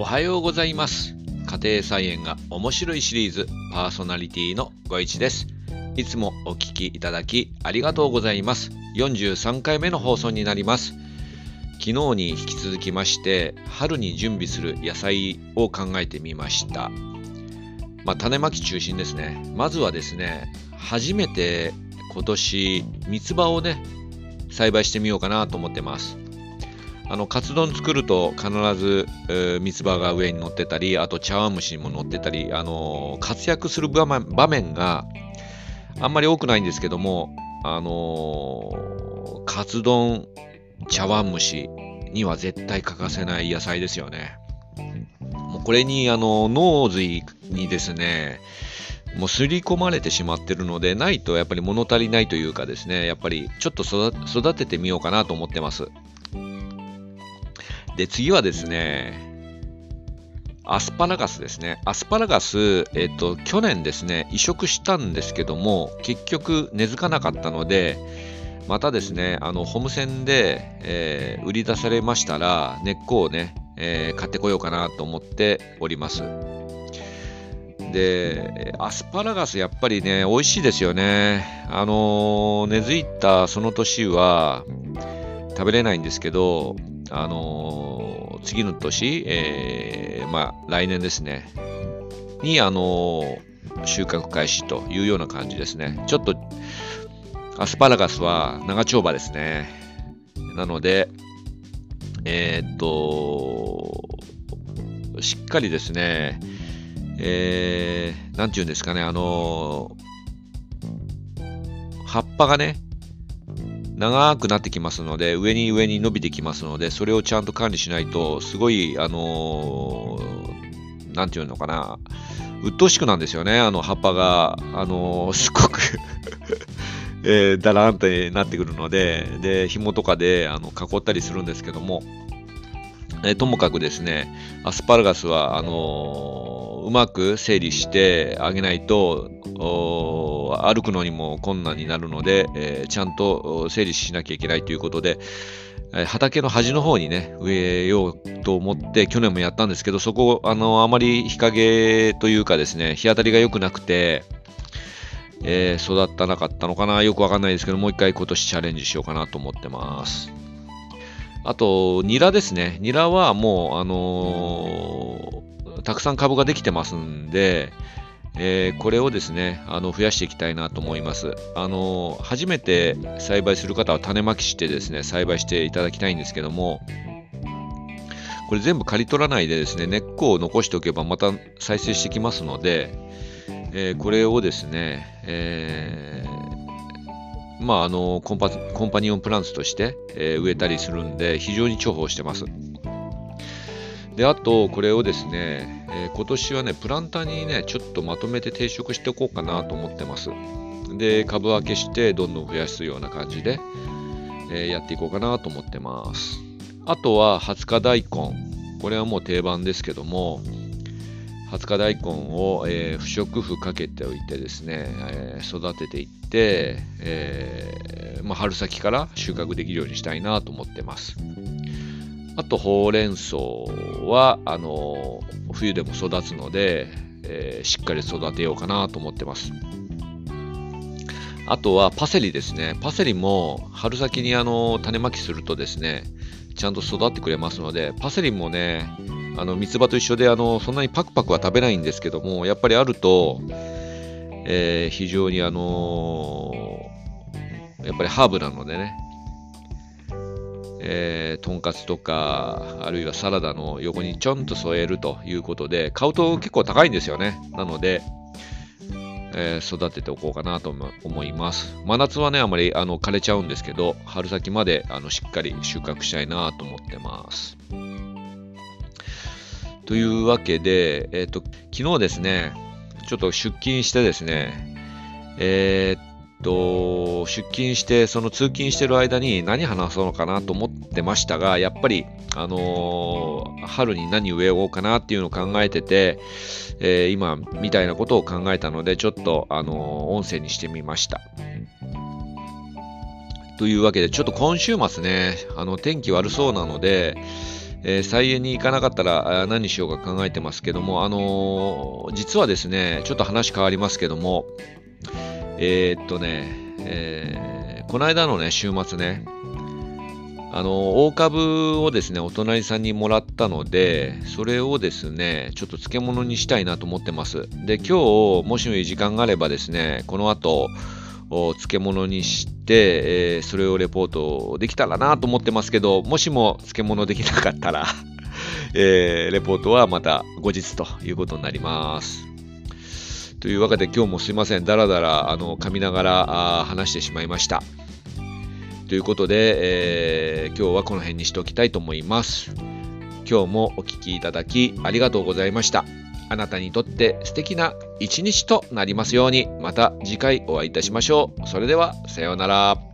おはようございます。家庭菜園が面白いシリーズパーソナリティのご一です。いつもお聞きいただきありがとうございます。43回目の放送になります。昨日に引き続きまして春に準備する野菜を考えてみました。まあ、種まき中心ですね。まずはですね初めて今年三つ葉をね栽培してみようかなと思ってます。あのカツ丼作ると必ず、えー、三つ葉が上に乗ってたりあと茶碗蒸しにも乗ってたり、あのー、活躍する場面があんまり多くないんですけども、あのー、カツ丼茶碗蒸しには絶対欠かせない野菜ですよね。もうこれにあの脳髄にですね、もう刷り込まれてしまってるので、ないとやっぱり物足りないというかですね、やっぱりちょっと育ててみようかなと思ってます。で、次はですね、アスパラガスですね。アスパラガス、えっ、と、去年ですね、移植したんですけども、結局根付かなかったので、またですね、あの、ホームセンで、えー、売り出されましたら、根っこをね、えー、買ってこようかなと思っております。で、アスパラガスやっぱりね、美味しいですよね。あの、根付いたその年は食べれないんですけど、あのー、次の年、えー、まあ、来年ですね、に、あのー、収穫開始というような感じですね。ちょっと、アスパラガスは長丁場ですね。なので、え、っと、しっかりですね、えー、なんて言うんですかね、あの葉っぱがね、長くなってきますので、上に上に伸びてきますので、それをちゃんと管理しないと、すごい、あのー、なんていうのかな、鬱陶しくなんですよね、あの葉っぱが、あのー、すごく えー、だらんってなってくるので、で、紐とかであの囲ったりするんですけども、えー、ともかくですね、アスパラガスは、あのー、うまく整理してあげないと、歩くのにも困難になるので、えー、ちゃんと整理しなきゃいけないということで、え、畑の端の方にね、植えようと思って、去年もやったんですけど、そこ、あの、あまり日陰というかですね、日当たりが良くなくて、えー、育たなかったのかなよくわかんないですけど、もう一回今年チャレンジしようかなと思ってます。あと、ニラですね。ニラはもう、あのー、たくさん株ができてますんで、えー、これをですね、あの増やしていきたいなと思います。あの初めて栽培する方は種まきしてですね、栽培していただきたいんですけども、これ全部刈り取らないでですね、根っこを残しておけばまた再生してきますので、えー、これをですね、えー、まあ、あのコンパ、コンパニオンプランツとして、え、植えたりするんで、非常に重宝してます。で、あと、これをですね、えー、今年はね、プランターにね、ちょっとまとめて定食しておこうかなと思ってます。で、株分けして、どんどん増やすような感じで、えー、やっていこうかなと思ってます。あとは、20日大根。これはもう定番ですけども、20日大根を、えー、不織布かけておいてですね、えー、育てていって、えー、まあ、春先から収穫できるようにしたいなと思ってます。あと、ほうれん草は、あの冬でも育つので、えしっかり育てようかなと思ってます。あとはパセリですね。パセリも春先にあの種まきするとですね、ちゃんと育ってくれますので、パセリもね、あの三つ葉と一緒であのそんなにパクパクは食べないんですけどもやっぱりあると、えー、非常にあのー、やっぱりハーブなのでね、えー、とんかつとかあるいはサラダの横にちょんと添えるということで買うと結構高いんですよね。なので、えー、育てておこうかなと思います。真夏はねあまりあの枯れちゃうんですけど春先まであのしっかり収穫したいなと思ってます。というわけで、えっ、ー、と、昨日ですね、ちょっと出勤してですね、えー、っと、出勤して、その通勤してる間に何話そうかなと思ってましたが、やっぱり、あのー、春に何植えようかなっていうのを考えてて、えー、今、みたいなことを考えたので、ちょっと、あの音声にしてみました。というわけで、ちょっと今週末ね、あの天気悪そうなので、えー、菜園に行かなかったら何しようか考えてますけども、あのー、実はですね、ちょっと話変わりますけども、えー、っとね、えー、この間のね、週末ね、あの、大株をですね、お隣さんにもらったので、それをですね、ちょっと漬物にしたいなと思ってます。で、今日、もしもいい時間があればですね、この後、漬物にして、えー、それをレポートできたらなと思ってますけど、もしも漬物できなかったら えー、レポートはまた後日ということになります。というわけで今日もすいません、だらだらあの噛みながら話してしまいました。ということで、えー、今日はこの辺にしておきたいと思います。今日もお聴きいただきありがとうございました。あなたにとって素敵な一日となりますように、また次回お会いいたしましょう。それでは、さようなら。